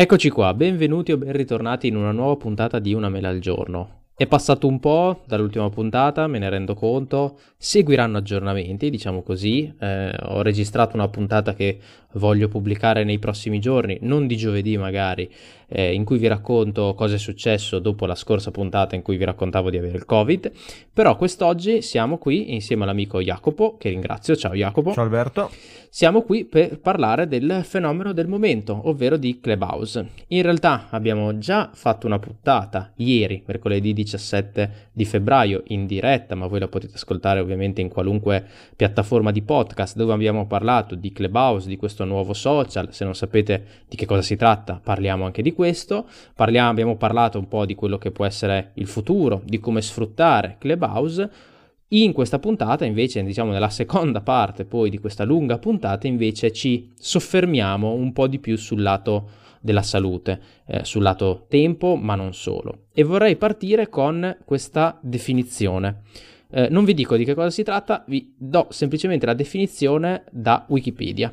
Eccoci qua, benvenuti o ben ritornati in una nuova puntata di Una mela al giorno. È passato un po' dall'ultima puntata, me ne rendo conto, seguiranno aggiornamenti, diciamo così, eh, ho registrato una puntata che voglio pubblicare nei prossimi giorni, non di giovedì magari, eh, in cui vi racconto cosa è successo dopo la scorsa puntata in cui vi raccontavo di avere il Covid, però quest'oggi siamo qui insieme all'amico Jacopo, che ringrazio, ciao Jacopo. Ciao Alberto. Siamo qui per parlare del fenomeno del momento, ovvero di Clubhouse. In realtà abbiamo già fatto una puntata ieri, mercoledì 17 di febbraio, in diretta, ma voi la potete ascoltare ovviamente in qualunque piattaforma di podcast, dove abbiamo parlato di Clubhouse, di questo nuovo social. Se non sapete di che cosa si tratta, parliamo anche di questo. Parliamo, abbiamo parlato un po' di quello che può essere il futuro, di come sfruttare Clubhouse in questa puntata, invece, diciamo nella seconda parte poi di questa lunga puntata, invece ci soffermiamo un po' di più sul lato della salute, eh, sul lato tempo, ma non solo. E vorrei partire con questa definizione. Eh, non vi dico di che cosa si tratta, vi do semplicemente la definizione da Wikipedia.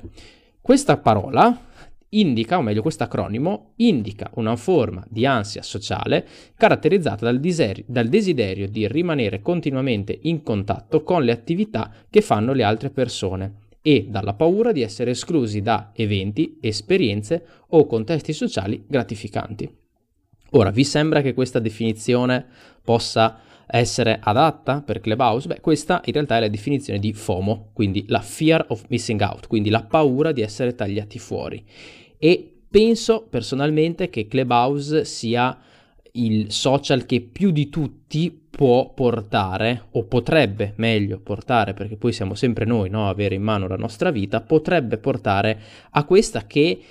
Questa parola indica, o meglio questo acronimo, indica una forma di ansia sociale caratterizzata dal, diser- dal, desiderio di rimanere continuamente in contatto con le attività che fanno le altre persone e dalla paura di essere esclusi da eventi, esperienze o contesti sociali gratificanti. Ora, vi sembra che questa definizione possa essere adatta per Clubhouse? Beh, questa in realtà è la definizione di FOMO, quindi la fear of missing out, quindi la paura di essere tagliati fuori e penso personalmente che Clubhouse sia il social che più di tutti può portare, o potrebbe meglio portare, perché poi siamo sempre noi no, a avere in mano la nostra vita, potrebbe portare a questa che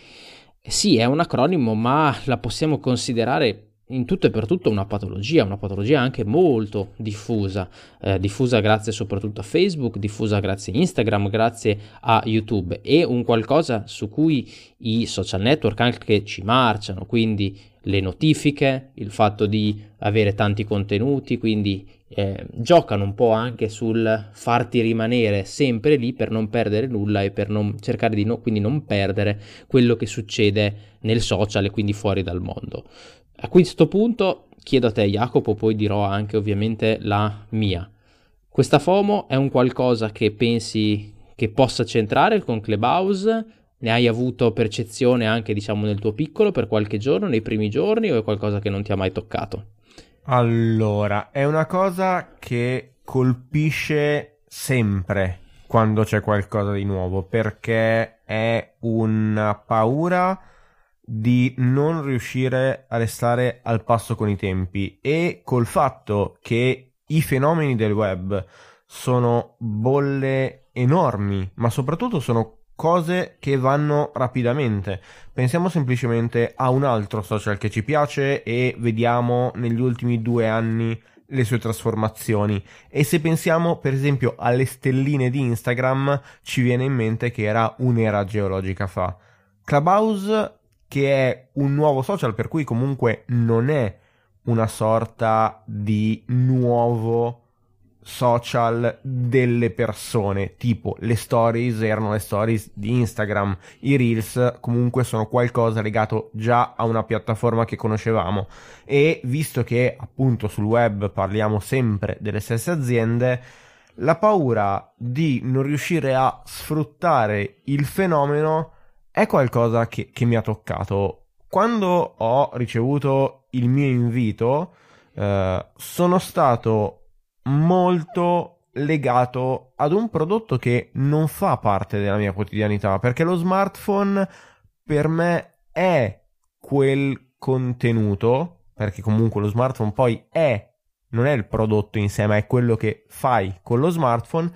sì è un acronimo, ma la possiamo considerare in tutto e per tutto una patologia, una patologia anche molto diffusa, eh, diffusa grazie soprattutto a Facebook, diffusa grazie a Instagram, grazie a YouTube. E un qualcosa su cui i social network anche ci marciano, quindi le notifiche, il fatto di avere tanti contenuti, quindi eh, giocano un po' anche sul farti rimanere sempre lì per non perdere nulla e per non cercare di no, quindi non perdere quello che succede nel social e quindi fuori dal mondo. A questo punto chiedo a te Jacopo, poi dirò anche ovviamente la mia. Questa FOMO è un qualcosa che pensi che possa centrare con Clubhouse? Ne hai avuto percezione anche diciamo nel tuo piccolo per qualche giorno, nei primi giorni o è qualcosa che non ti ha mai toccato? Allora, è una cosa che colpisce sempre quando c'è qualcosa di nuovo perché è una paura di non riuscire a restare al passo con i tempi e col fatto che i fenomeni del web sono bolle enormi, ma soprattutto sono cose che vanno rapidamente. Pensiamo semplicemente a un altro social che ci piace e vediamo negli ultimi due anni le sue trasformazioni e se pensiamo per esempio alle stelline di Instagram ci viene in mente che era un'era geologica fa. Clubhouse che è un nuovo social per cui comunque non è una sorta di nuovo social delle persone, tipo le stories erano le stories di Instagram, i reels comunque sono qualcosa legato già a una piattaforma che conoscevamo e visto che appunto sul web parliamo sempre delle stesse aziende, la paura di non riuscire a sfruttare il fenomeno è qualcosa che, che mi ha toccato. Quando ho ricevuto il mio invito, eh, sono stato molto legato ad un prodotto che non fa parte della mia quotidianità, perché lo smartphone per me è quel contenuto, perché comunque lo smartphone poi è, non è il prodotto in sé, ma è quello che fai con lo smartphone.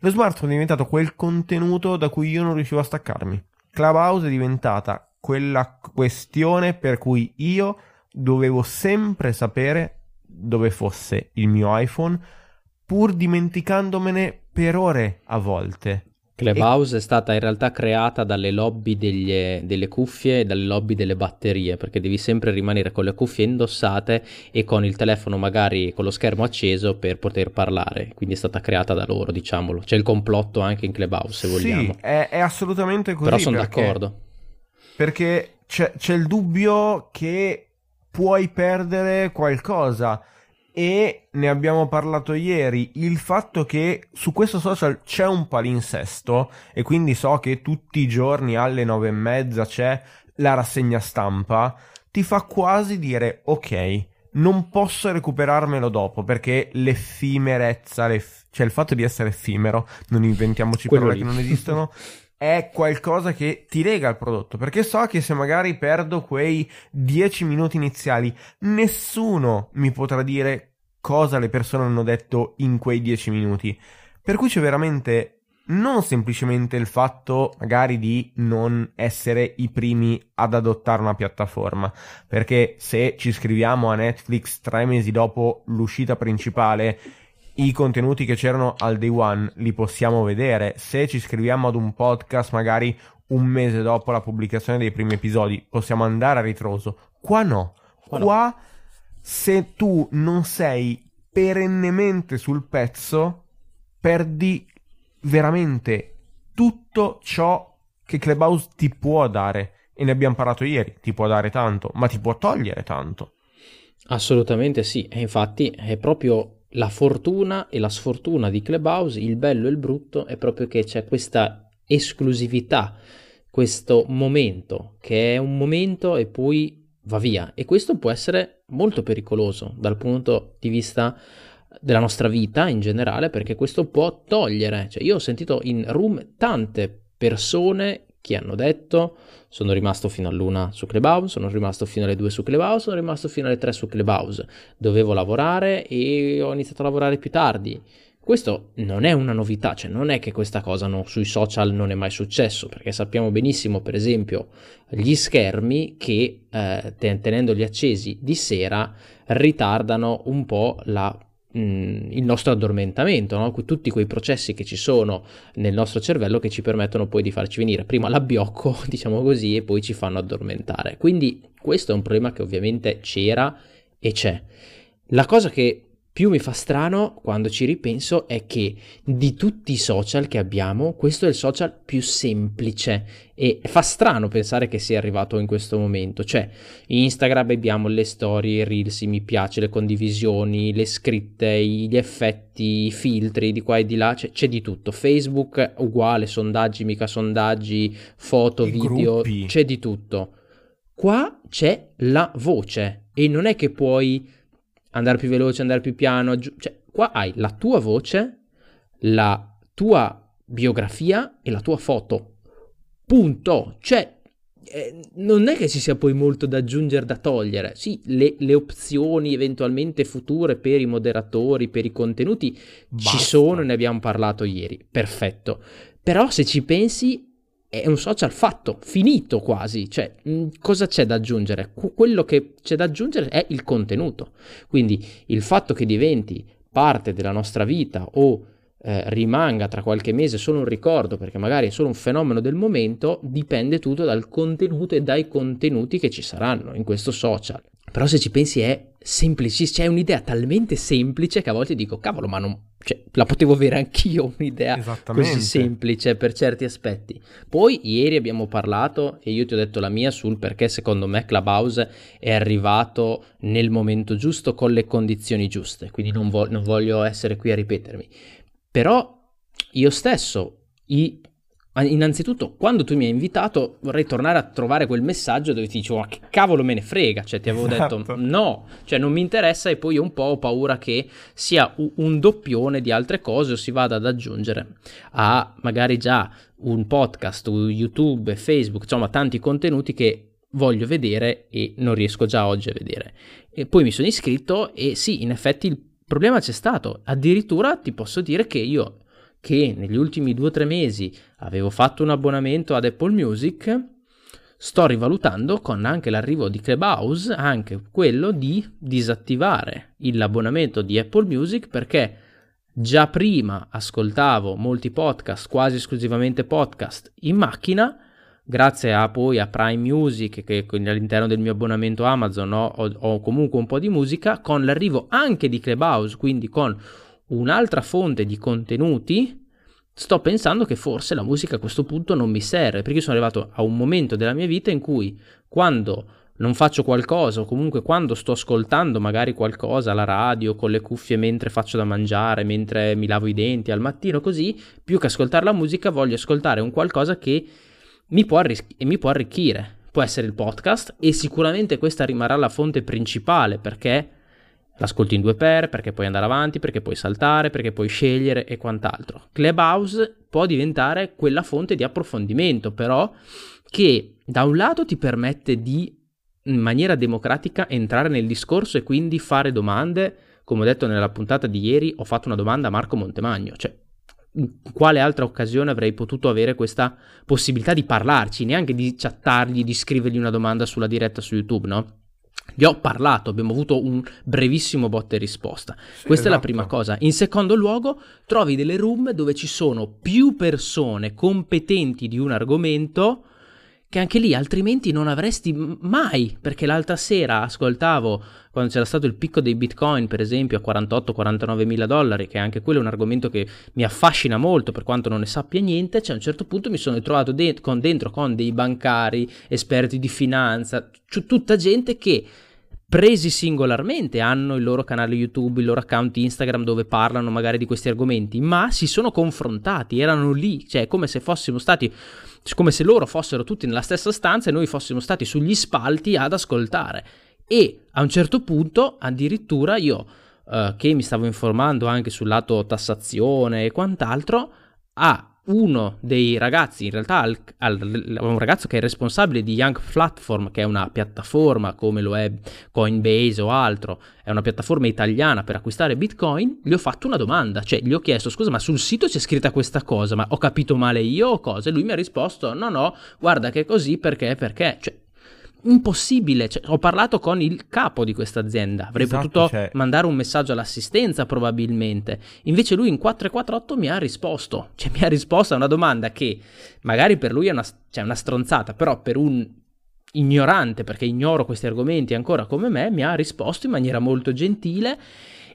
Lo smartphone è diventato quel contenuto da cui io non riuscivo a staccarmi. Clubhouse è diventata quella questione per cui io dovevo sempre sapere dove fosse il mio iPhone, pur dimenticandomene per ore a volte. Clubhouse e... è stata in realtà creata dalle lobby degli, delle cuffie e dalle lobby delle batterie, perché devi sempre rimanere con le cuffie indossate e con il telefono magari con lo schermo acceso per poter parlare. Quindi è stata creata da loro, diciamolo. C'è il complotto anche in Clubhouse, se vogliamo. Sì, è, è assolutamente così. Però sono perché, d'accordo. Perché c'è, c'è il dubbio che puoi perdere qualcosa e ne abbiamo parlato ieri, il fatto che su questo social c'è un palinsesto e quindi so che tutti i giorni alle nove e mezza c'è la rassegna stampa, ti fa quasi dire ok, non posso recuperarmelo dopo perché l'effimerezza, l'eff- cioè il fatto di essere effimero, non inventiamoci Quello parole lì. che non esistono, è qualcosa che ti lega al prodotto. Perché so che se magari perdo quei 10 minuti iniziali, nessuno mi potrà dire cosa le persone hanno detto in quei 10 minuti. Per cui c'è veramente non semplicemente il fatto magari di non essere i primi ad adottare una piattaforma, perché se ci iscriviamo a Netflix tre mesi dopo l'uscita principale i contenuti che c'erano al day one li possiamo vedere. Se ci iscriviamo ad un podcast, magari un mese dopo la pubblicazione dei primi episodi, possiamo andare a ritroso. Qua no. Qua, Qua no. se tu non sei perennemente sul pezzo, perdi veramente tutto ciò che Clubhouse ti può dare. E ne abbiamo parlato ieri, ti può dare tanto, ma ti può togliere tanto. Assolutamente sì, e infatti è proprio la fortuna e la sfortuna di Clubhouse, il bello e il brutto è proprio che c'è questa esclusività, questo momento che è un momento e poi va via. E questo può essere molto pericoloso dal punto di vista della nostra vita in generale perché questo può togliere, cioè io ho sentito in room tante persone che hanno detto sono rimasto fino all'una su Clubhouse, sono rimasto fino alle due su Clubhouse, sono rimasto fino alle tre su Clubhouse. Dovevo lavorare e ho iniziato a lavorare più tardi. Questo non è una novità, cioè non è che questa cosa no, sui social non è mai successo, perché sappiamo benissimo, per esempio, gli schermi che eh, tenendoli accesi di sera ritardano un po' la il nostro addormentamento, no? tutti quei processi che ci sono nel nostro cervello che ci permettono poi di farci venire prima l'abbiocco, diciamo così, e poi ci fanno addormentare. Quindi questo è un problema che ovviamente c'era e c'è. La cosa che più mi fa strano quando ci ripenso è che di tutti i social che abbiamo, questo è il social più semplice e fa strano pensare che sia arrivato in questo momento. Cioè, in Instagram abbiamo le storie, i reels, i mi piace, le condivisioni, le scritte, gli effetti, i filtri di qua e di là, c'è, c'è di tutto. Facebook uguale, sondaggi, mica sondaggi, foto, I video, gruppi. c'è di tutto. Qua c'è la voce e non è che puoi andare più veloce, andare più piano, giu- cioè qua hai la tua voce, la tua biografia e la tua foto. Punto. Cioè, eh, non è che ci sia poi molto da aggiungere, da togliere. Sì, le, le opzioni eventualmente future per i moderatori, per i contenuti Basta. ci sono, ne abbiamo parlato ieri. Perfetto. Però se ci pensi è un social fatto, finito quasi, cioè mh, mm, cosa c'è da aggiungere? Qu- quello che c'è da aggiungere è il contenuto, quindi il fatto che diventi parte della nostra vita o eh, rimanga tra qualche mese solo un ricordo, perché magari è solo un fenomeno del momento, dipende tutto dal contenuto e dai contenuti che ci saranno in questo social. Però se ci pensi è semplicissimo, cioè è un'idea talmente semplice che a volte dico, cavolo, ma non, cioè, la potevo avere anch'io un'idea così semplice per certi aspetti. Poi ieri abbiamo parlato e io ti ho detto la mia sul perché secondo me Clubhouse è arrivato nel momento giusto con le condizioni giuste, quindi non, vo- non voglio essere qui a ripetermi. Però io stesso i Innanzitutto, quando tu mi hai invitato, vorrei tornare a trovare quel messaggio dove ti dicevo: Ma che cavolo me ne frega? Cioè, ti avevo esatto. detto no, cioè non mi interessa, e poi un po' ho paura che sia un doppione di altre cose o si vada ad aggiungere a magari già un podcast, YouTube, Facebook, insomma, tanti contenuti che voglio vedere e non riesco già oggi a vedere. E poi mi sono iscritto e sì, in effetti il problema c'è stato. Addirittura ti posso dire che io che negli ultimi due o tre mesi avevo fatto un abbonamento ad Apple Music, sto rivalutando con anche l'arrivo di Clubhouse anche quello di disattivare l'abbonamento di Apple Music perché già prima ascoltavo molti podcast, quasi esclusivamente podcast in macchina, grazie a poi a Prime Music che all'interno del mio abbonamento Amazon ho, ho, comunque un po' di musica, con l'arrivo anche di Clubhouse, quindi con un'altra fonte di contenuti sto pensando che forse la musica a questo punto non mi serve, perché sono arrivato a un momento della mia vita in cui quando non faccio qualcosa o comunque quando sto ascoltando magari qualcosa alla radio con le cuffie mentre faccio da mangiare, mentre mi lavo i denti al mattino così, più che ascoltare la musica voglio ascoltare un qualcosa che mi può, arris- mi può arricchire. Può essere il podcast e sicuramente questa rimarrà la fonte principale perché l'ascolti in due per, perché puoi andare avanti, perché puoi saltare, perché puoi scegliere e quant'altro. Clubhouse può diventare quella fonte di approfondimento però che da un lato ti permette di in maniera democratica entrare nel discorso e quindi fare domande. Come ho detto nella puntata di ieri, ho fatto una domanda a Marco Montemagno, cioè in quale altra occasione avrei potuto avere questa possibilità di parlarci, neanche di chattargli, di scrivergli una domanda sulla diretta su YouTube, no? Gli ho parlato, abbiamo avuto un brevissimo botta e risposta. Sì, Questa esatto. è la prima esatto. cosa. In secondo luogo, trovi delle room dove ci sono più persone competenti di un argomento che anche lì altrimenti non avresti mai, perché l'altra sera ascoltavo quando c'era stato il picco dei bitcoin, per esempio, a 48-49 mila dollari, che anche quello è un argomento che mi affascina molto per quanto non ne sappia niente, cioè a un certo punto mi sono ritrovato de- con, dentro con dei bancari, esperti di finanza, c- tutta gente che presi singolarmente hanno il loro canale YouTube, il loro account Instagram dove parlano magari di questi argomenti, ma si sono confrontati, erano lì, cioè come se fossimo stati come se loro fossero tutti nella stessa stanza e noi fossimo stati sugli spalti ad ascoltare. E a un certo punto, addirittura io, eh, che mi stavo informando anche sul lato tassazione e quant'altro, a uno dei ragazzi, in realtà al, al, un ragazzo che è responsabile di Young Platform, che è una piattaforma come lo è Coinbase o altro, è una piattaforma italiana per acquistare Bitcoin, gli ho fatto una domanda, cioè gli ho chiesto scusa ma sul sito c'è scritta questa cosa, ma ho capito male io o cosa? E lui mi ha risposto no no, guarda che è così perché perché, cioè impossibile. Cioè, ho parlato con il capo di questa azienda. Avrei esatto, potuto cioè... mandare un messaggio all'assistenza, probabilmente. Invece lui in 448 mi ha risposto. Cioè, mi ha risposto a una domanda che magari per lui è una, cioè, una stronzata, però per un ignorante, perché ignoro questi argomenti ancora come me, mi ha risposto in maniera molto gentile.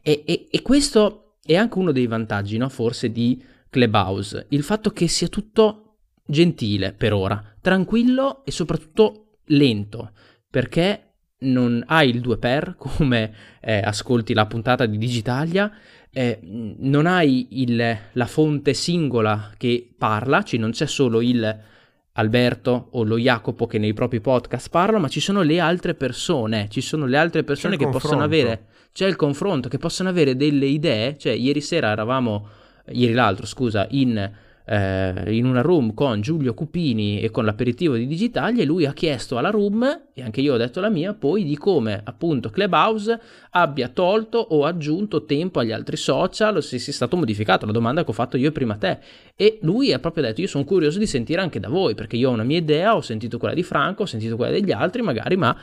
E, e, e questo è anche uno dei vantaggi, no? forse, di Clubhouse. Il fatto che sia tutto gentile per ora, tranquillo e soprattutto lento perché non hai il 2 per come eh, ascolti la puntata di Digitalia, eh, non hai il, la fonte singola che parla, cioè non c'è solo il Alberto o lo Jacopo che nei propri podcast parlano, ma ci sono le altre persone, ci sono le altre persone che possono avere, c'è il confronto, che possono avere delle idee, cioè ieri sera eravamo, ieri l'altro scusa, in eh, in una room con Giulio Cupini e con l'aperitivo di Digitaglia e lui ha chiesto alla room, e anche io ho detto la mia, poi di come appunto Clubhouse abbia tolto o aggiunto tempo agli altri social se sia stato modificato, la domanda che ho fatto io prima a te. E lui ha proprio detto io sono curioso di sentire anche da voi perché io ho una mia idea, ho sentito quella di Franco, ho sentito quella degli altri magari, ma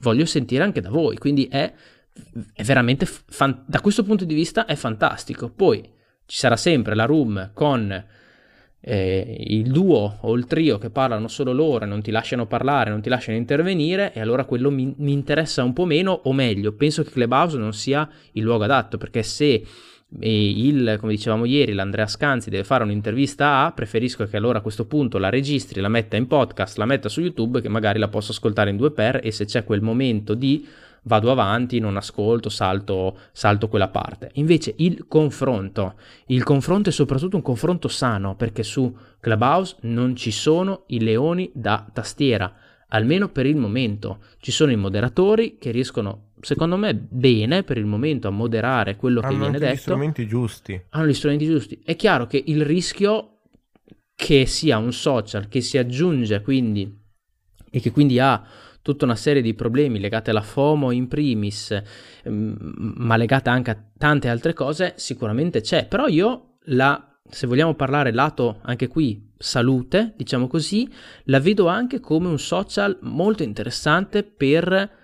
voglio sentire anche da voi. Quindi è, è veramente, fan- da questo punto di vista è fantastico. Poi ci sarà sempre la room con eh, il duo o il trio che parlano solo loro e non ti lasciano parlare, non ti lasciano intervenire, e allora quello mi, mi interessa un po' meno, o meglio, penso che Clubhouse non sia il luogo adatto, perché se il, come dicevamo ieri, l'Andrea Scanzi deve fare un'intervista a, preferisco che allora a questo punto la registri, la metta in podcast, la metta su YouTube, che magari la posso ascoltare in due per, e se c'è quel momento di vado avanti, non ascolto, salto, salto quella parte. Invece il confronto, il confronto è soprattutto un confronto sano, perché su Clubhouse non ci sono i leoni da tastiera, almeno per il momento. Ci sono i moderatori che riescono, secondo me, bene per il momento a moderare quello Hanno che viene detto. Hanno gli strumenti giusti. Hanno gli strumenti giusti. È chiaro che il rischio che sia un social che si aggiunge quindi e che quindi ha tutta una serie di problemi legati alla FOMO in primis, mm, ma legata anche a tante altre cose, sicuramente c'è. Però io la, se vogliamo parlare lato anche qui salute, diciamo così, la vedo anche come un social molto interessante per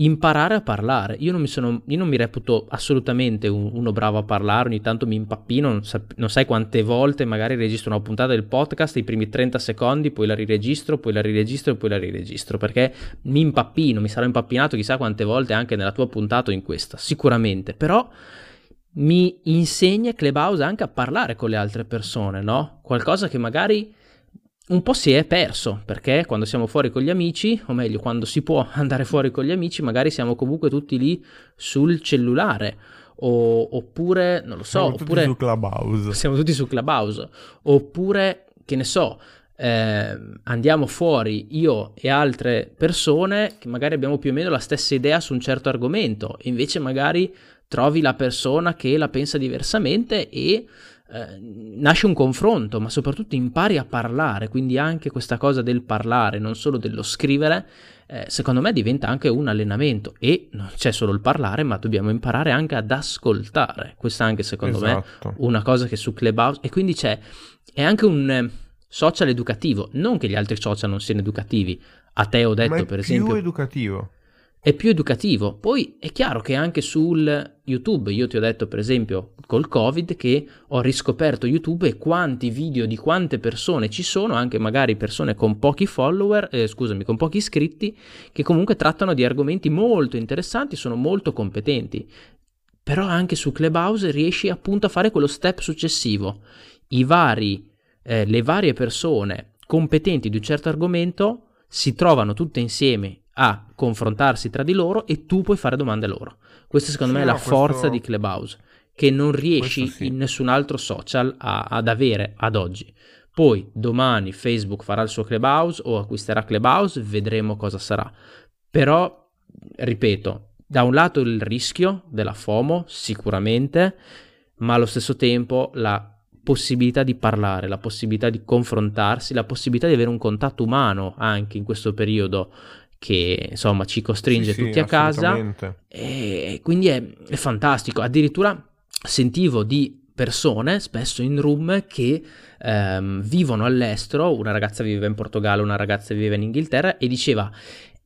imparare a parlare. Io non mi, sono, io non mi reputo assolutamente un, uno bravo a parlare, ogni tanto mi impappino, non, sa, non, sai quante volte magari registro una puntata del podcast, i primi 30 secondi, poi la riregistro, poi la riregistro e poi la riregistro, perché mi impappino, mi sarò impappinato chissà quante volte anche nella tua puntata o in questa, sicuramente, però mi insegna Clubhouse anche a parlare con le altre persone, no? Qualcosa che magari un po' si è perso, perché quando siamo fuori con gli amici, o meglio, quando si può andare fuori con gli amici, magari siamo comunque tutti lì sul cellulare. O, oppure, non lo so, Siamo oppure tutti su Clubhouse. siamo tutti su Clubhouse, oppure, che ne so, eh, andiamo fuori io e altre persone che magari abbiamo più o meno la stessa idea su un certo argomento, e invece magari trovi la persona che la pensa diversamente e eh, nasce un confronto, ma soprattutto impari a parlare, quindi anche questa cosa del parlare, non solo dello scrivere, eh, secondo me diventa anche un allenamento e non c'è solo il parlare, ma dobbiamo imparare anche ad ascoltare. Questa anche secondo Esatto. me una cosa che su Clubhouse e quindi c'è è anche un eh, social educativo, non che gli altri social non siano educativi. A te ho detto per esempio educativo. È più educativo. Poi è chiaro che anche sul YouTube, io ti ho detto per esempio col Covid che ho riscoperto YouTube e quanti video di quante persone ci sono, anche magari persone con pochi follower, eh, scusami, con pochi iscritti, che comunque trattano di argomenti molto interessanti, sono molto competenti. Però anche su Clubhouse riesci appunto a fare quello step successivo. Vari, eh, le varie persone competenti di un certo argomento si trovano tutte insieme a confrontarsi tra di loro e tu puoi fare domande a loro. Questa secondo Sì, me è la questo- forza di Clubhouse, che non riesci sì. in nessun altro social a- ad avere ad oggi. Poi domani Facebook farà il suo Clubhouse o acquisterà Clubhouse, vedremo cosa sarà. Però, ripeto, da un lato il rischio della FOMO, sicuramente, ma allo stesso tempo la possibilità di parlare, la possibilità di confrontarsi, la possibilità di avere un contatto umano anche in questo periodo che insomma ci costringe Sì, sì, tutti a casa e quindi è, è fantastico. Addirittura sentivo di persone, spesso in room, che ehm, vivono all'estero. Una ragazza viveva in Portogallo, una ragazza viveva in Inghilterra e diceva.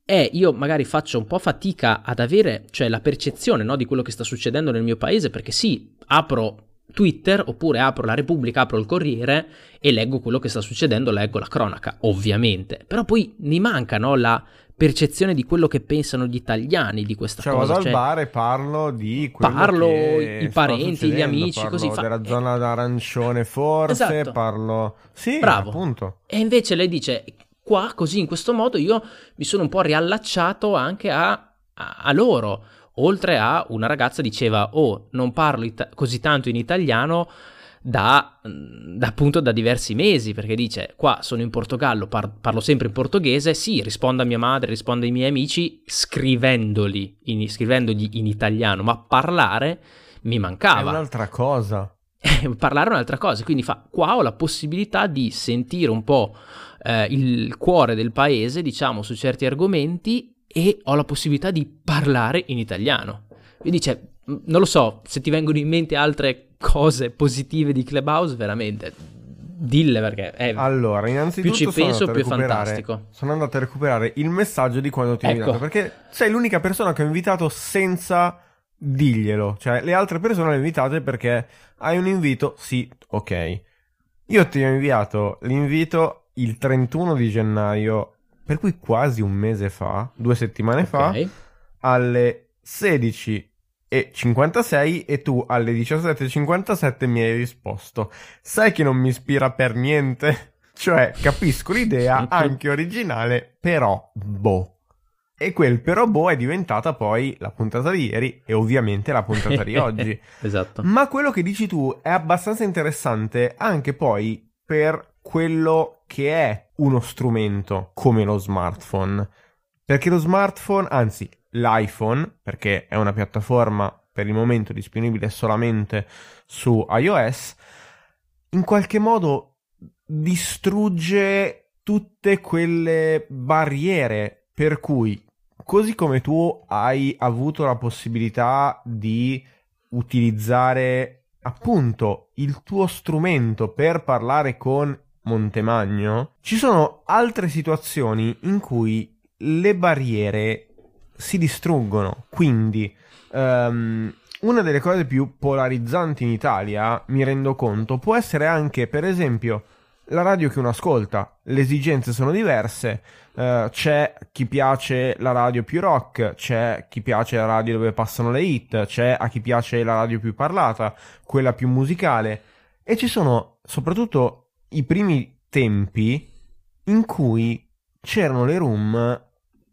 Eh, io magari faccio un po' fatica ad avere, cioè, la percezione no, di quello che sta succedendo nel mio paese, perché sì, apro Twitter oppure apro la Repubblica, apro il Corriere e leggo quello che sta succedendo, leggo la cronaca, ovviamente. Però poi mi manca no, la percezione di quello che pensano gli italiani di questa Cioè, cosa. vado al cioè- bar e parlo di quello Parlo i parenti, gli amici, parlo così fa- della eh. zona d'arancione forse, Esatto. parlo... Sì, Bravo. appunto. E invece lei dice, qua così in questo modo io mi sono un po' riallacciato anche a, a- a loro. Oltre a una ragazza diceva, oh, non parlo ita- così tanto in italiano da, mm, da appunto da diversi mesi, perché dice, qua sono in Portogallo, par- parlo sempre in portoghese, sì, rispondo a mia madre, rispondo ai miei amici, scrivendoli, in, scrivendogli in italiano, ma parlare mi È mancava. un'altra cosa. parlare è un'altra cosa. Quindi fa, qua ho la possibilità di sentire un po' eh, il cuore del paese, diciamo, su certi argomenti e ho la possibilità di parlare in italiano. Quindi c'è, mh, non lo so, se ti vengono in mente altre cose positive di Clubhouse, veramente, dille perché è... Allora, innanzitutto Più ci sono penso, più è fantastico. Sono andato a recuperare il messaggio di quando ti ho Ecco. invitato, perché sei l'unica persona che ho invitato senza dirglielo. Cioè, le altre persone le ho invitate perché hai un invito, sì, ok. Io ti ho inviato l'invito il 31 di gennaio, per cui quasi un mese fa, due settimane fa, Ok. alle 16.56 e tu alle 17.57 mi hai risposto. Sai che non mi ispira per niente? Cioè, capisco l'idea, anche originale, però boh. E quel però boh è diventata poi la puntata di ieri e ovviamente la puntata di oggi. esatto. Ma quello che dici tu è abbastanza interessante anche poi per quello che è uno strumento come lo smartphone. Perché lo smartphone, anzi l'iPhone, perché è una piattaforma per il momento disponibile solamente su iOS, in qualche modo distrugge tutte quelle barriere per cui, così come tu hai avuto la possibilità di utilizzare appunto il tuo strumento per parlare con Montemagno, ci sono altre situazioni in cui le barriere si distruggono. Quindi, ehm, una delle cose più polarizzanti in Italia, mi rendo conto, può essere anche, per esempio, la radio che uno ascolta, le esigenze sono diverse, uh, c'è chi piace la radio più rock, c'è chi piace la radio dove passano le hit, c'è a chi piace la radio più parlata, quella più musicale. E ci sono soprattutto i primi tempi in cui c'erano le room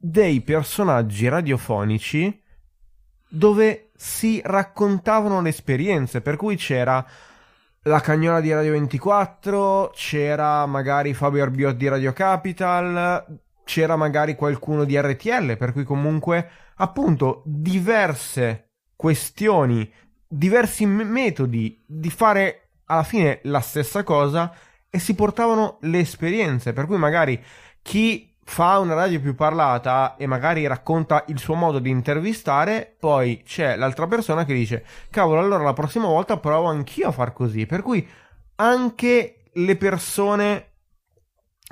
dei personaggi radiofonici dove si raccontavano le esperienze, per cui c'era la cagnola di Radio 24, c'era magari Fabio Arbiot di Radio Capital, c'era magari qualcuno di RTL, per cui comunque appunto diverse questioni, diversi metodi di fare alla fine la stessa cosa e si portavano le esperienze, per cui magari chi fa una radio più parlata e magari racconta il suo modo di intervistare, poi c'è l'altra persona che dice cavolo, allora la prossima volta provo anch'io a far così, per cui anche le persone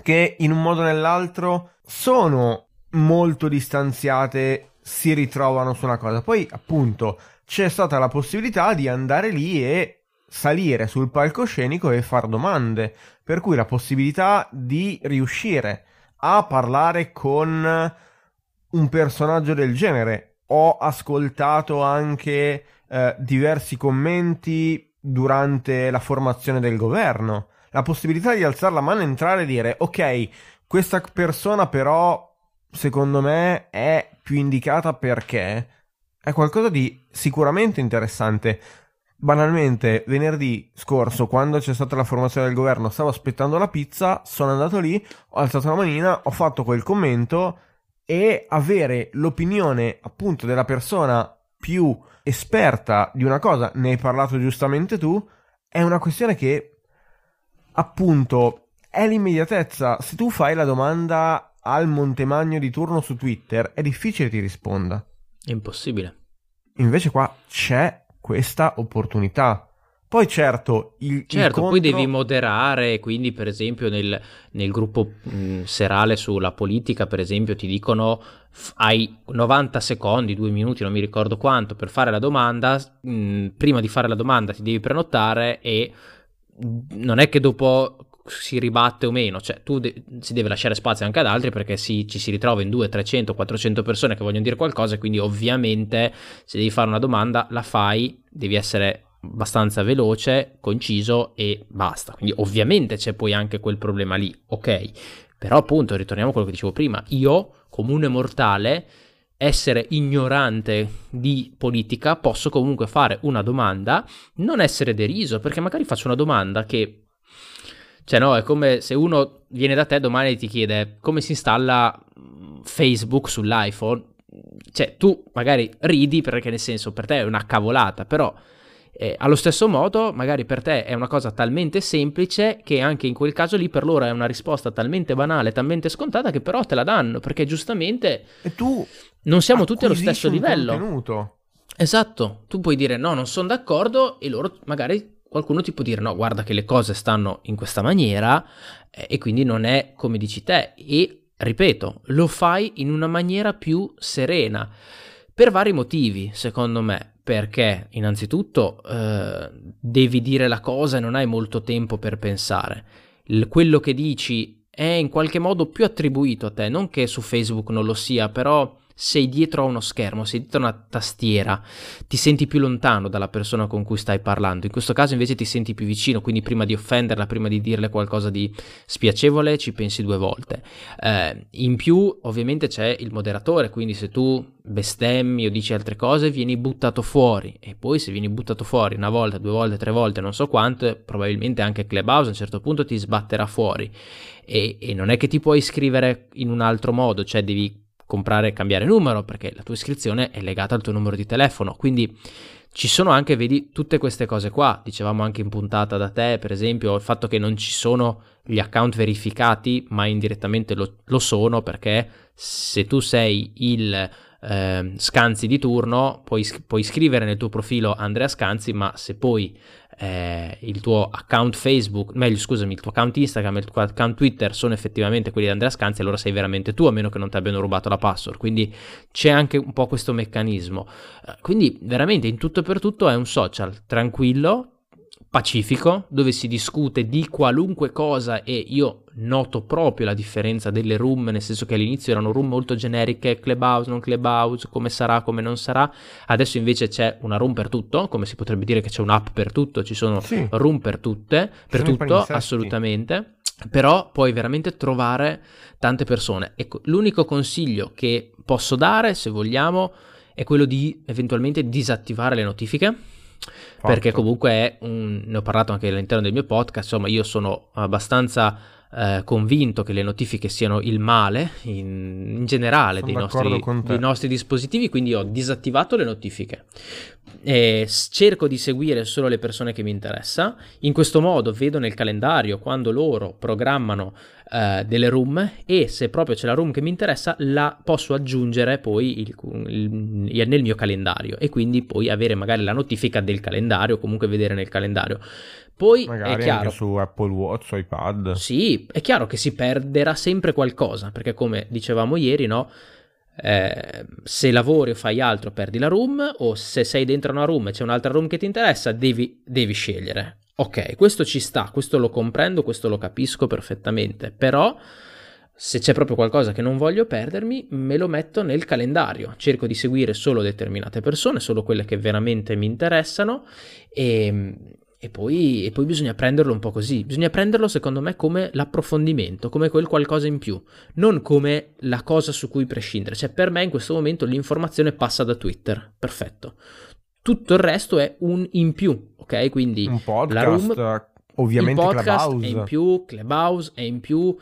che in un modo o nell'altro sono molto distanziate si ritrovano su una cosa. Poi appunto c'è stata la possibilità di andare lì e salire sul palcoscenico e far domande, per cui la possibilità di riuscire a parlare con un personaggio del genere. Ho ascoltato anche eh, diversi commenti durante la formazione del governo. La possibilità di alzare la mano, entrare e dire ok, questa persona però secondo me è più indicata perché è qualcosa di sicuramente interessante. Banalmente, venerdì scorso, quando c'è stata la formazione del governo, stavo aspettando la pizza, sono andato lì, ho alzato la manina, ho fatto quel commento e avere l'opinione appunto della persona più esperta di una cosa, ne hai parlato giustamente tu, è una questione che appunto è l'immediatezza. Se tu fai la domanda al Montemagno di turno su Twitter, è difficile ti risponda. È impossibile. Invece qua c'è questa opportunità. Poi certo, il, certo, il contro... poi devi moderare, quindi per esempio nel, nel gruppo mh, serale sulla politica, per esempio, ti dicono f- hai 90 secondi, 2 minuti, non mi ricordo quanto, per fare la domanda, mh, prima di fare la domanda ti devi prenotare e non è che dopo si ribatte o meno, cioè tu de- si deve lasciare spazio anche ad altri perché si, ci si ritrova in 200, 300, 400 persone che vogliono dire qualcosa quindi ovviamente se devi fare una domanda la fai, devi essere abbastanza veloce, conciso e basta. Quindi ovviamente c'è poi anche quel problema lì, ok? Però appunto ritorniamo a quello che dicevo prima, io comune mortale essere ignorante di politica, posso comunque fare una domanda, non essere deriso, perché magari faccio una domanda che cioè, no, è come se uno viene da te domani e ti chiede come si installa mm, Facebook sull'iPhone. Cioè, tu magari ridi perché nel senso per te è una cavolata, però eh, allo stesso modo, magari per te è una cosa talmente semplice che anche in quel caso lì per loro è una risposta talmente banale, talmente scontata che però te la danno perché giustamente e tu non siamo tutti allo stesso livello. Contenuto. Esatto, tu puoi dire no, non sono d'accordo e loro magari qualcuno ti può dire no, guarda che le cose stanno in questa maniera eh, e quindi non è come dici te e ripeto, lo fai in una maniera più serena per vari motivi, secondo me, perché innanzitutto eh, devi dire la cosa e non hai molto tempo per pensare. Il, quello che dici è in qualche modo più attribuito a te, non che su Facebook non lo sia, però sei dietro a uno schermo, sei dietro a una tastiera, ti senti più lontano dalla persona con cui stai parlando. In questo caso invece ti senti più vicino, quindi prima di offenderla, prima di dirle qualcosa di spiacevole, ci pensi due volte. Eh, in più, ovviamente c'è il moderatore, quindi se tu bestemmi o dici altre cose, vieni buttato fuori. E poi se vieni buttato fuori una volta, due volte, tre volte, non so quante, probabilmente anche Clubhouse a un certo punto ti sbatterà fuori. E, e non è che ti puoi iscrivere in un altro modo, cioè devi comprare e cambiare numero perché la tua iscrizione è legata al tuo numero di telefono. Quindi ci sono anche, vedi, tutte queste cose qua. Dicevamo anche in puntata da te, per esempio, il fatto che non ci sono gli account verificati, ma indirettamente lo, lo sono perché se tu sei il eh, Scanzi di turno, puoi, puoi, scrivere nel tuo profilo Andrea Scanzi, ma se poi eh, il tuo account Facebook, meglio scusami, il tuo account Instagram e il tuo account Twitter sono effettivamente quelli di Andrea Scanzi, allora sei veramente tu, a meno che non ti abbiano rubato la password. Quindi c'è anche un po' questo meccanismo. Eh, quindi veramente in tutto e per tutto è un social tranquillo pacifico, dove si discute di qualunque cosa e io noto proprio la differenza delle room, nel senso che all'inizio erano room molto generiche, clubhouse, non clubhouse, come sarà, come non sarà, adesso invece c'è una room per tutto, come si potrebbe dire che c'è un'app per tutto, ci sono sì. room per tutte, per tutto, assolutamente. Però puoi veramente trovare tante persone. Ecco, l'unico consiglio che posso dare, se vogliamo, è quello di eventualmente disattivare le notifiche Fatto. perché comunque un, ne ho parlato anche all'interno del mio podcast, insomma io sono abbastanza eh, convinto che le notifiche siano il male in, in generale dei nostri, dei nostri, dispositivi, quindi ho disattivato le notifiche. E cerco di seguire solo le persone che mi interessa. In questo modo vedo nel calendario quando loro programmano uh, delle room e se proprio c'è la room che mi interessa la posso aggiungere poi il, il, il, nel mio calendario e quindi poi avere magari la notifica del calendario o comunque vedere nel calendario. Poi Magari è chiaro, anche su Apple Watch o iPad. Sì, è chiaro che si perderà sempre qualcosa, perché come dicevamo ieri, no? Eh, se lavori o fai altro perdi la room, o se sei dentro una room e c'è un'altra room che ti interessa, devi, devi scegliere. Ok, questo ci sta, questo lo comprendo, questo lo capisco perfettamente, però se c'è proprio qualcosa che non voglio perdermi, me lo metto nel calendario. Cerco di seguire solo determinate persone, solo quelle che veramente mi interessano e, e poi, e poi, bisogna prenderlo un po' così. Bisogna prenderlo, secondo me, come l'approfondimento, come quel qualcosa in più, non come la cosa su cui prescindere. Cioè, per me in questo momento l'informazione passa da Twitter. Perfetto. Tutto il resto è un in più, ok? Quindi un podcast, la room, ovviamente il podcast Clubhouse. è in più, Clubhouse è in più.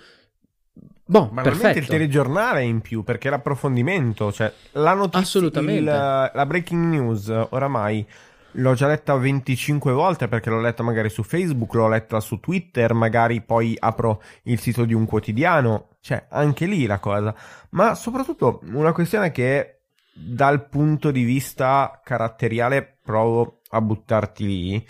Boh, Ma perfetto. il telegiornale è in più perché l'approfondimento, cioè la notizia, Assolutamente. Il, la breaking news oramai L'ho già letta 25 volte perché l'ho letta magari su Facebook, l'ho letta su Twitter, magari poi apro il sito di un quotidiano, cioè anche lì la cosa. Ma soprattutto una questione che dal punto di vista caratteriale provo a buttarti lì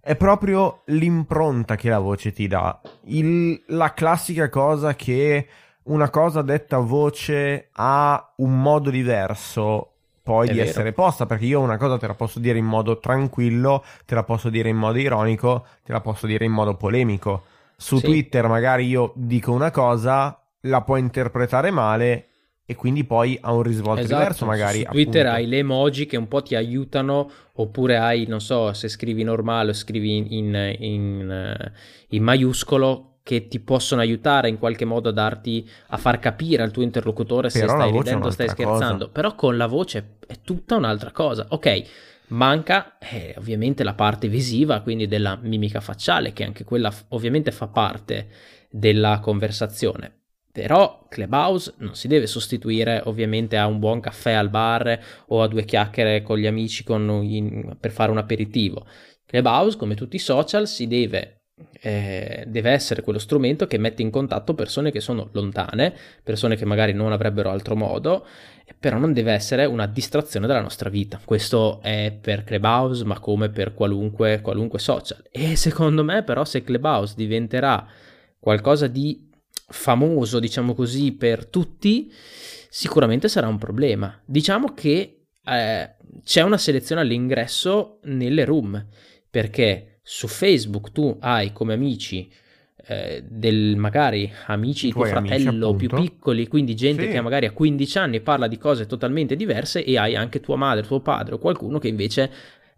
è proprio l'impronta che la voce ti dà. Il, la classica cosa che una cosa detta a voce ha un modo diverso poi è di vero. essere posta, perché io una cosa te la posso dire in modo tranquillo, te la posso dire in modo ironico, te la posso dire in modo polemico. Su sì. Twitter magari io dico una cosa, la puoi interpretare male e quindi poi ha un risvolto esatto. diverso magari. Su Twitter appunto. hai le emoji che un po' ti aiutano, oppure hai, non so, se scrivi normale o scrivi in, in, in, in maiuscolo che ti possono aiutare in qualche modo a darti a far capire al tuo interlocutore se stai ridendo o stai scherzando. Cosa. Però con la voce è tutta un'altra cosa. Ok, manca eh, ovviamente la parte visiva, quindi della mimica facciale, che anche quella ovviamente fa parte della conversazione. Però Clubhouse non si deve sostituire ovviamente a un buon caffè al bar o a due chiacchiere con gli amici con in, per fare un aperitivo. Clubhouse, come tutti i social, si deve eh, deve essere quello strumento che mette in contatto persone che sono lontane, persone che magari non avrebbero altro modo, però non deve essere una distrazione della nostra vita. Questo è per Clubhouse, ma come per qualunque, qualunque social. E secondo me, però, se Clubhouse diventerà qualcosa di famoso, diciamo così, per tutti, sicuramente sarà un problema. Diciamo che eh, c'è una selezione all'ingresso nelle room, perché su Facebook tu hai come amici eh, del magari amici tuo fratello amici, più piccoli, quindi gente sì. che magari ha 15 anni parla di cose totalmente diverse e hai anche tua madre, tuo padre o qualcuno che invece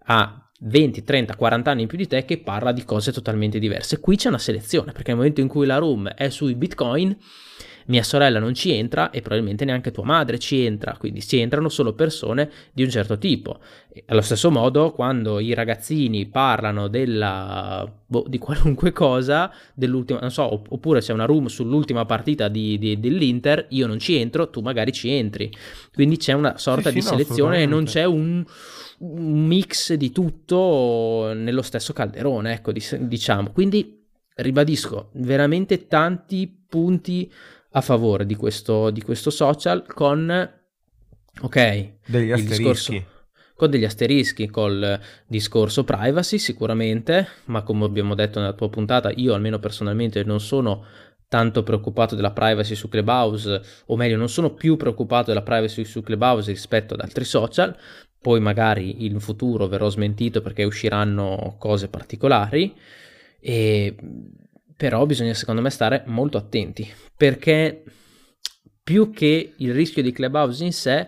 ha 20, 30, 40 anni in più di te che parla di cose totalmente diverse. Qui c'è una selezione, perché nel momento in cui la room è sui bitcoin, mia sorella non ci entra e probabilmente neanche tua madre ci entra, quindi ci entrano solo persone di un certo tipo. E allo stesso modo, quando i ragazzini parlano della, boh, di qualunque cosa, dell'ultima, non so, oppure c'è una room sull'ultima partita di, di, dell'Inter, io non ci entro, tu magari ci entri. Quindi c'è una sorta sì, di sì, selezione no, e non c'è un un mix di tutto nello stesso calderone, ecco, diciamo. Quindi ribadisco, veramente tanti punti a favore di questo, di questo social con, ok, degli asterischi. Discorso, con degli asterischi, col discorso privacy sicuramente, ma come abbiamo detto nella tua puntata, io almeno personalmente non sono tanto preoccupato della privacy su Clubhouse, o meglio, non sono più preoccupato della privacy su Clubhouse rispetto ad altri social, poi magari in futuro verrò smentito perché usciranno cose particolari, e... però bisogna secondo me stare molto attenti perché più che il rischio di Clubhouse in sé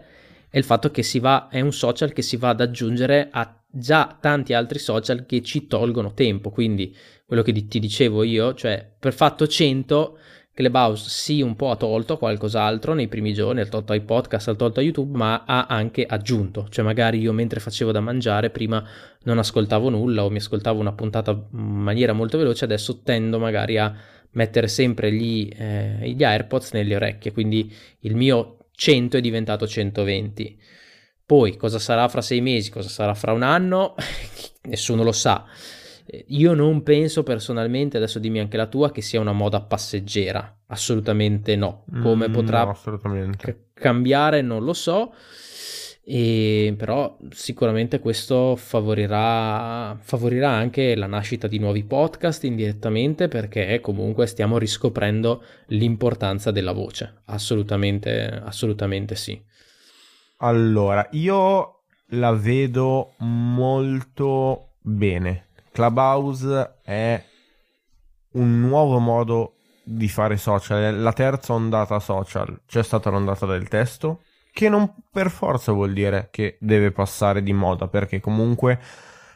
è il fatto che si va, è un social che si va ad aggiungere a già tanti altri social che ci tolgono tempo, quindi quello che ti dicevo io, cioè per fatto 100 Clubhouse sì un po' ha tolto qualcos'altro nei primi giorni, ha tolto ai podcast, ha tolto YouTube, ma ha anche aggiunto, cioè magari io mentre facevo da mangiare prima non ascoltavo nulla o mi ascoltavo una puntata in maniera molto veloce, adesso tendo magari a mettere sempre gli, eh, gli AirPods nelle orecchie, quindi il mio 100 è diventato 120. Poi cosa sarà fra sei mesi, cosa sarà fra un anno, nessuno lo sa. Io non penso personalmente, adesso dimmi anche la tua, che sia una moda passeggera. Assolutamente no. Come mm, potrà no, c- cambiare non lo so. E, però sicuramente questo favorirà, favorirà anche la nascita di nuovi podcast indirettamente perché comunque stiamo riscoprendo l'importanza della voce. Assolutamente, assolutamente sì. Allora, io la vedo molto bene Clubhouse è un nuovo modo di fare social, la terza ondata social. C'è stata l'ondata del testo, che non per forza vuol dire che deve passare di moda, perché comunque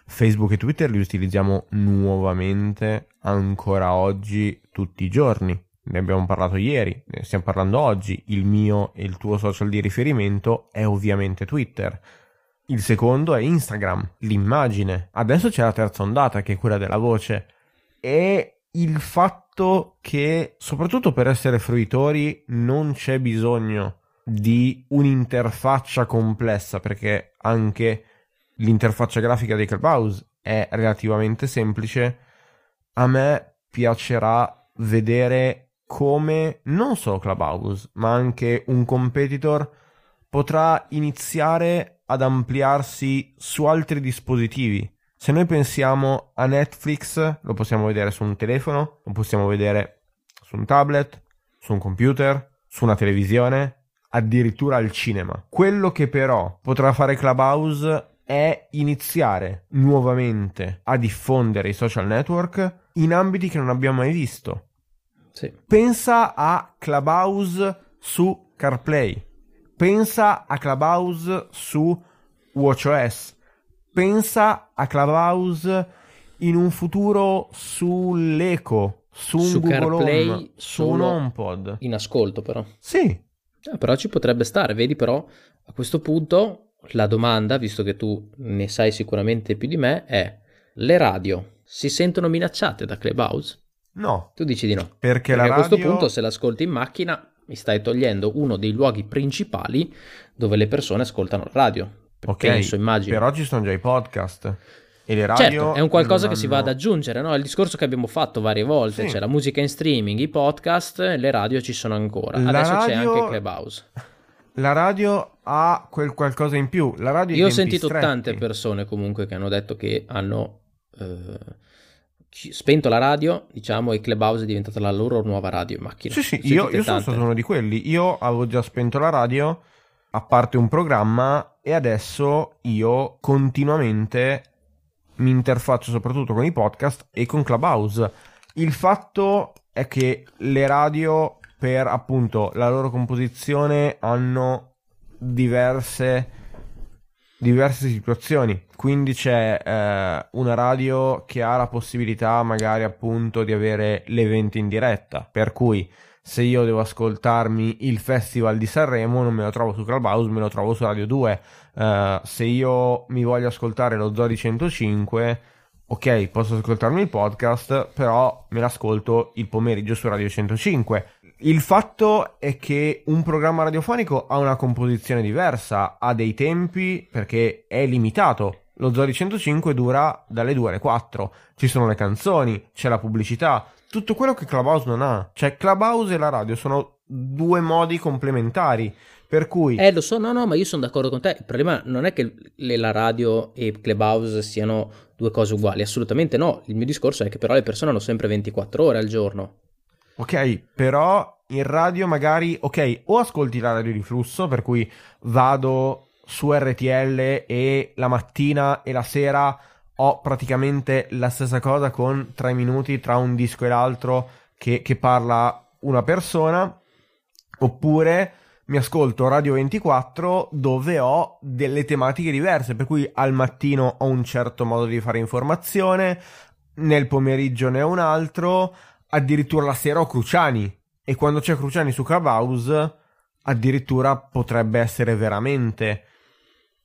Facebook e Twitter li utilizziamo nuovamente ancora oggi tutti i giorni. Ne abbiamo parlato ieri, ne stiamo parlando oggi. Il mio e il tuo social di riferimento è ovviamente Twitter. Il secondo è Instagram, l'immagine. Adesso c'è la terza ondata che è quella della voce. E il fatto che, soprattutto per essere fruitori, non c'è bisogno di un'interfaccia complessa, perché anche l'interfaccia grafica di Clubhouse è relativamente semplice. A me piacerà vedere come non solo Clubhouse, ma anche un competitor potrà iniziare ad ampliarsi su altri dispositivi. Se noi pensiamo a Netflix, lo possiamo vedere su un telefono, lo possiamo vedere su un tablet, su un computer, su una televisione, addirittura al cinema. Quello che però potrà fare Clubhouse è iniziare nuovamente a diffondere i social network in ambiti che non abbiamo mai visto. Sì. Pensa a Clubhouse su CarPlay. Pensa a Clubhouse su WatchOS. Pensa a Clubhouse in un futuro sull'Eco, su un su Google CarPlay Home, su un HomePod. In ascolto però. Sì. Eh, però ci potrebbe stare, vedi però a questo punto la domanda, visto che tu ne sai sicuramente più di me, è le radio si sentono minacciate da Clubhouse? No. Tu dici di no. Perché, Perché a radio... questo punto se l'ascolti in macchina mi stai togliendo uno dei luoghi principali dove le persone ascoltano la radio. Ok, penso, immagino. però ci sono già i podcast. E le radio certo, è un qualcosa che hanno... si va ad aggiungere, no? Il discorso che abbiamo fatto varie volte, sì. c'è la musica in streaming, i podcast, le radio ci sono ancora. La Adesso radio... c'è anche Clubhouse. La radio ha quel qualcosa in più. La radio Io ho sentito stretti. tante persone comunque che hanno detto che hanno eh, spento la radio, diciamo, e Clubhouse è diventata la loro nuova radio in macchina. Sì, sì, io, io sono stato uno di quelli. Io avevo già spento la radio, a parte un programma, e adesso io continuamente mi interfaccio soprattutto con i podcast e con Clubhouse. Il fatto è che le radio, per appunto la loro composizione, hanno diverse diverse situazioni. Quindi c'è eh, una radio che ha la possibilità magari appunto di avere l'evento in diretta, per cui se io devo ascoltarmi il Festival di Sanremo non me lo trovo su Clubhouse, me lo trovo su Radio 2. Uh, se io mi voglio ascoltare lo Zodi 105, ok, posso ascoltarmi il podcast, però me l'ascolto il pomeriggio su Radio 105 il fatto è che un programma radiofonico ha una composizione diversa, ha dei tempi perché è limitato. Lo Zori 105 dura dalle 2 alle 4. Ci sono le canzoni, c'è la pubblicità, tutto quello che Clubhouse non ha. Cioè, Clubhouse e la radio sono due modi complementari. Per cui. Eh, lo so, no, no, ma io sono d'accordo con te. Il problema non è che la radio e Clubhouse siano due cose uguali, assolutamente no. Il mio discorso è che però le persone hanno sempre 24 ore al giorno. Ok, però in radio magari, ok, o ascolti la radio di flusso, per cui vado su RTL e la mattina e la sera ho praticamente la stessa cosa con tre minuti tra un disco e l'altro che, che parla una persona, oppure mi ascolto Radio 24 dove ho delle tematiche diverse, per cui al mattino ho un certo modo di fare informazione, nel pomeriggio ne ho un altro, addirittura la sera ho Cruciani e quando c'è Cruciani su Clubhouse addirittura potrebbe essere veramente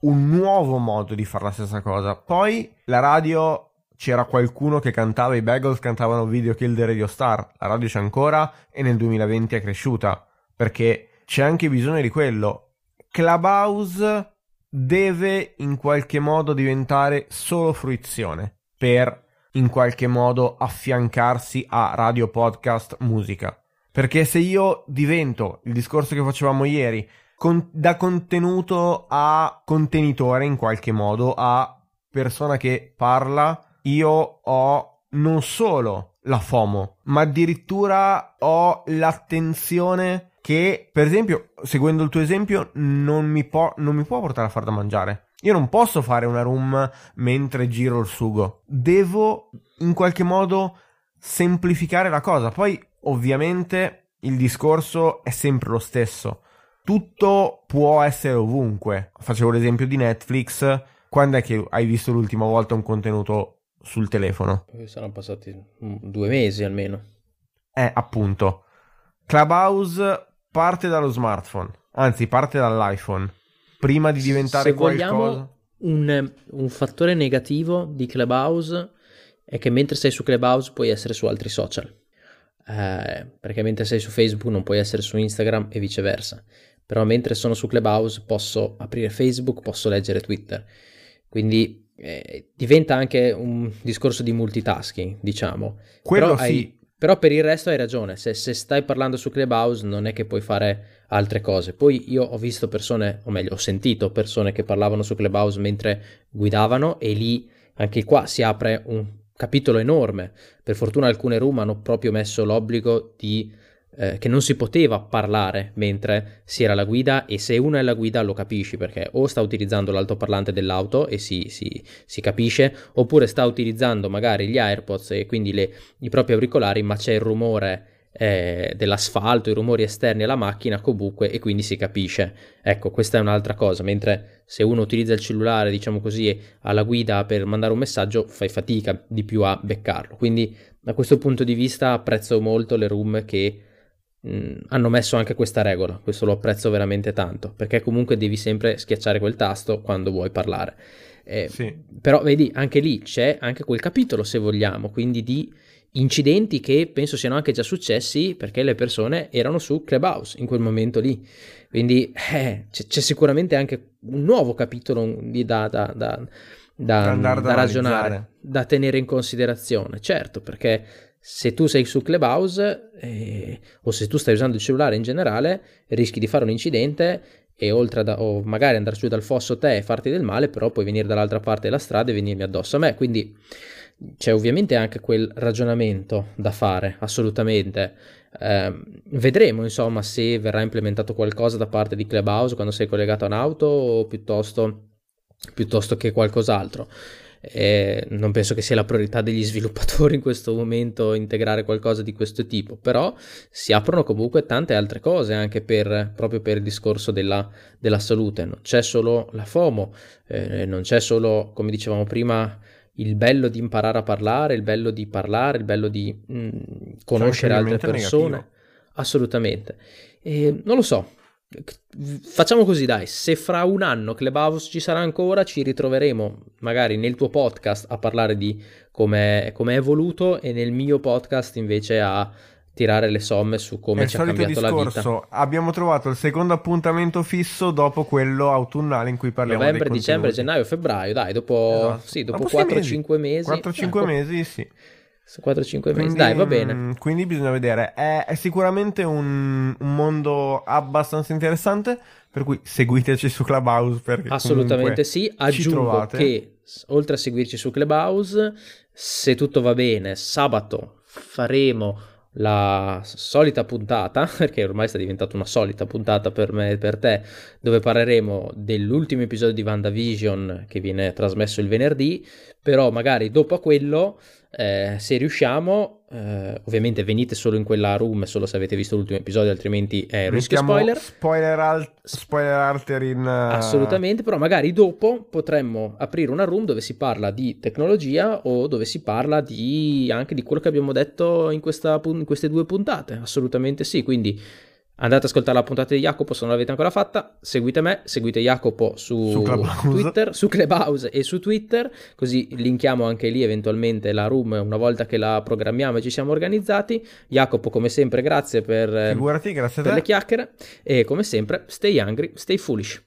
un nuovo modo di fare la stessa cosa. Poi la radio c'era qualcuno che cantava, i Bagels cantavano Video Kill the Radio Star, la radio c'è ancora e nel 2020 è cresciuta, perché c'è anche bisogno di quello. Clubhouse deve in qualche modo diventare solo fruizione per in qualche modo affiancarsi a radio, podcast, musica. Perché se io divento il discorso che facevamo ieri, con, da contenuto a contenitore in qualche modo, a persona che parla, io ho non solo la FOMO, ma addirittura ho l'attenzione che, per esempio, seguendo il tuo esempio, non mi, po- non mi può portare a far da mangiare. Io non posso fare una room mentre giro il sugo. Devo in qualche modo semplificare la cosa. Poi, ovviamente, il discorso è sempre lo stesso. Tutto può essere ovunque. Facevo l'esempio di Netflix. Quando è che hai visto l'ultima volta un contenuto sul telefono? Saranno passati due mesi almeno. Eh, appunto. Clubhouse parte dallo smartphone, anzi parte dall'iPhone, prima di diventare Se qualcosa... Un, un fattore negativo di Clubhouse è che mentre sei su Clubhouse puoi essere su altri social. Eh, perché mentre sei su Facebook non puoi essere su Instagram e viceversa. Però mentre sono su Clubhouse posso aprire Facebook, posso leggere Twitter. Quindi eh, diventa anche un discorso di multitasking, diciamo. Quello Però sì. hai, però per il resto hai ragione, se, se, stai parlando su Clubhouse non è che puoi fare altre cose. Poi io ho visto persone, o meglio ho sentito persone che parlavano su Clubhouse mentre guidavano e lì anche qua si apre un capitolo enorme. Per fortuna alcune room hanno proprio messo l'obbligo di eh, che non si poteva parlare mentre si era alla guida e se uno è alla guida lo capisci perché o sta utilizzando l'altoparlante dell'auto e si, si, si capisce oppure sta utilizzando magari gli AirPods e quindi le, i propri auricolari ma c'è il rumore eh, dell'asfalto, i rumori esterni alla macchina comunque e quindi si capisce. Ecco, questa è un'altra cosa, mentre se uno utilizza il cellulare, diciamo così, alla guida per mandare un messaggio, fai fatica di più a beccarlo. Quindi da questo punto di vista apprezzo molto le room che mh, hanno messo anche questa regola, questo lo apprezzo veramente tanto, perché comunque devi sempre schiacciare quel tasto quando vuoi parlare. Eh, Sì. Però vedi, anche lì c'è anche quel capitolo, se vogliamo, quindi di incidenti che penso siano anche già successi perché le persone erano su Clubhouse in quel momento lì. Quindi eh, c'è, c'è sicuramente anche un nuovo capitolo di- da, da- da- da- Da ragionare, da tenere in considerazione. Certo, perché se tu sei su Clubhouse eh, o se tu stai usando il cellulare in generale, rischi di fare un incidente e oltre a o magari andare giù dal fosso te e farti del male, però puoi venire dall'altra parte della strada e venirmi addosso a me. Quindi c'è ovviamente anche quel ragionamento da fare, assolutamente. Ehm, vedremo insomma se verrà implementato qualcosa da parte di Clubhouse quando sei collegato a un'auto o piuttosto, piuttosto che qualcos'altro. Eh, non penso che sia la priorità degli sviluppatori in questo momento integrare qualcosa di questo tipo, però si aprono comunque tante altre cose anche per, proprio per il discorso della, della salute. Non c'è solo la FOMO, eh, non c'è solo, come dicevamo prima, il bello di imparare a parlare, il bello di parlare, il bello di mh, conoscere anche altre persone. negativo. Assolutamente. E non lo so. Facciamo così, dai. Se fra un anno Clubhouse ci sarà ancora, ci ritroveremo magari nel tuo podcast a parlare di come è evoluto e nel mio podcast invece a tirare le somme su È come il ci ha cambiato la vita. discorso. Abbiamo trovato il secondo appuntamento fisso dopo quello autunnale in cui parliamo Novembre, dicembre, gennaio, febbraio, dai, dopo, Esatto. sì, dopo Dopo sei 4-5 mesi. 4-5 ecco, mesi, sì. 4-5 mesi, Quindi, dai, va bene. mm, Quindi bisogna vedere. È, è sicuramente un, un mondo abbastanza interessante. Per cui seguiteci su Clubhouse. Perché Assolutamente sì. Aggiungo che oltre a seguirci su Clubhouse, se tutto va bene, sabato faremo la solita puntata, perché ormai sta diventando una solita puntata per me e per te, dove parleremo dell'ultimo episodio di WandaVision che viene trasmesso il venerdì, però magari dopo a quello eh, se riusciamo, eh, ovviamente venite solo in quella room solo se avete visto l'ultimo episodio, altrimenti è rischio spoiler. Spoiler, al- spoiler alter in... Uh... Assolutamente, però magari dopo potremmo aprire una room dove si parla di tecnologia o dove si parla di, anche di quello che abbiamo detto in, questa, in queste due puntate. Assolutamente sì, quindi Andate ad ascoltare la puntata di Jacopo se non l'avete ancora fatta. Seguite me, seguite Jacopo su, su Twitter, su Clubhouse e su Twitter, così linkiamo anche lì eventualmente la room una volta che la programmiamo e ci siamo organizzati. Jacopo, come sempre, grazie per, Figurati, grazie per le chiacchiere e come sempre, stay hungry, stay foolish.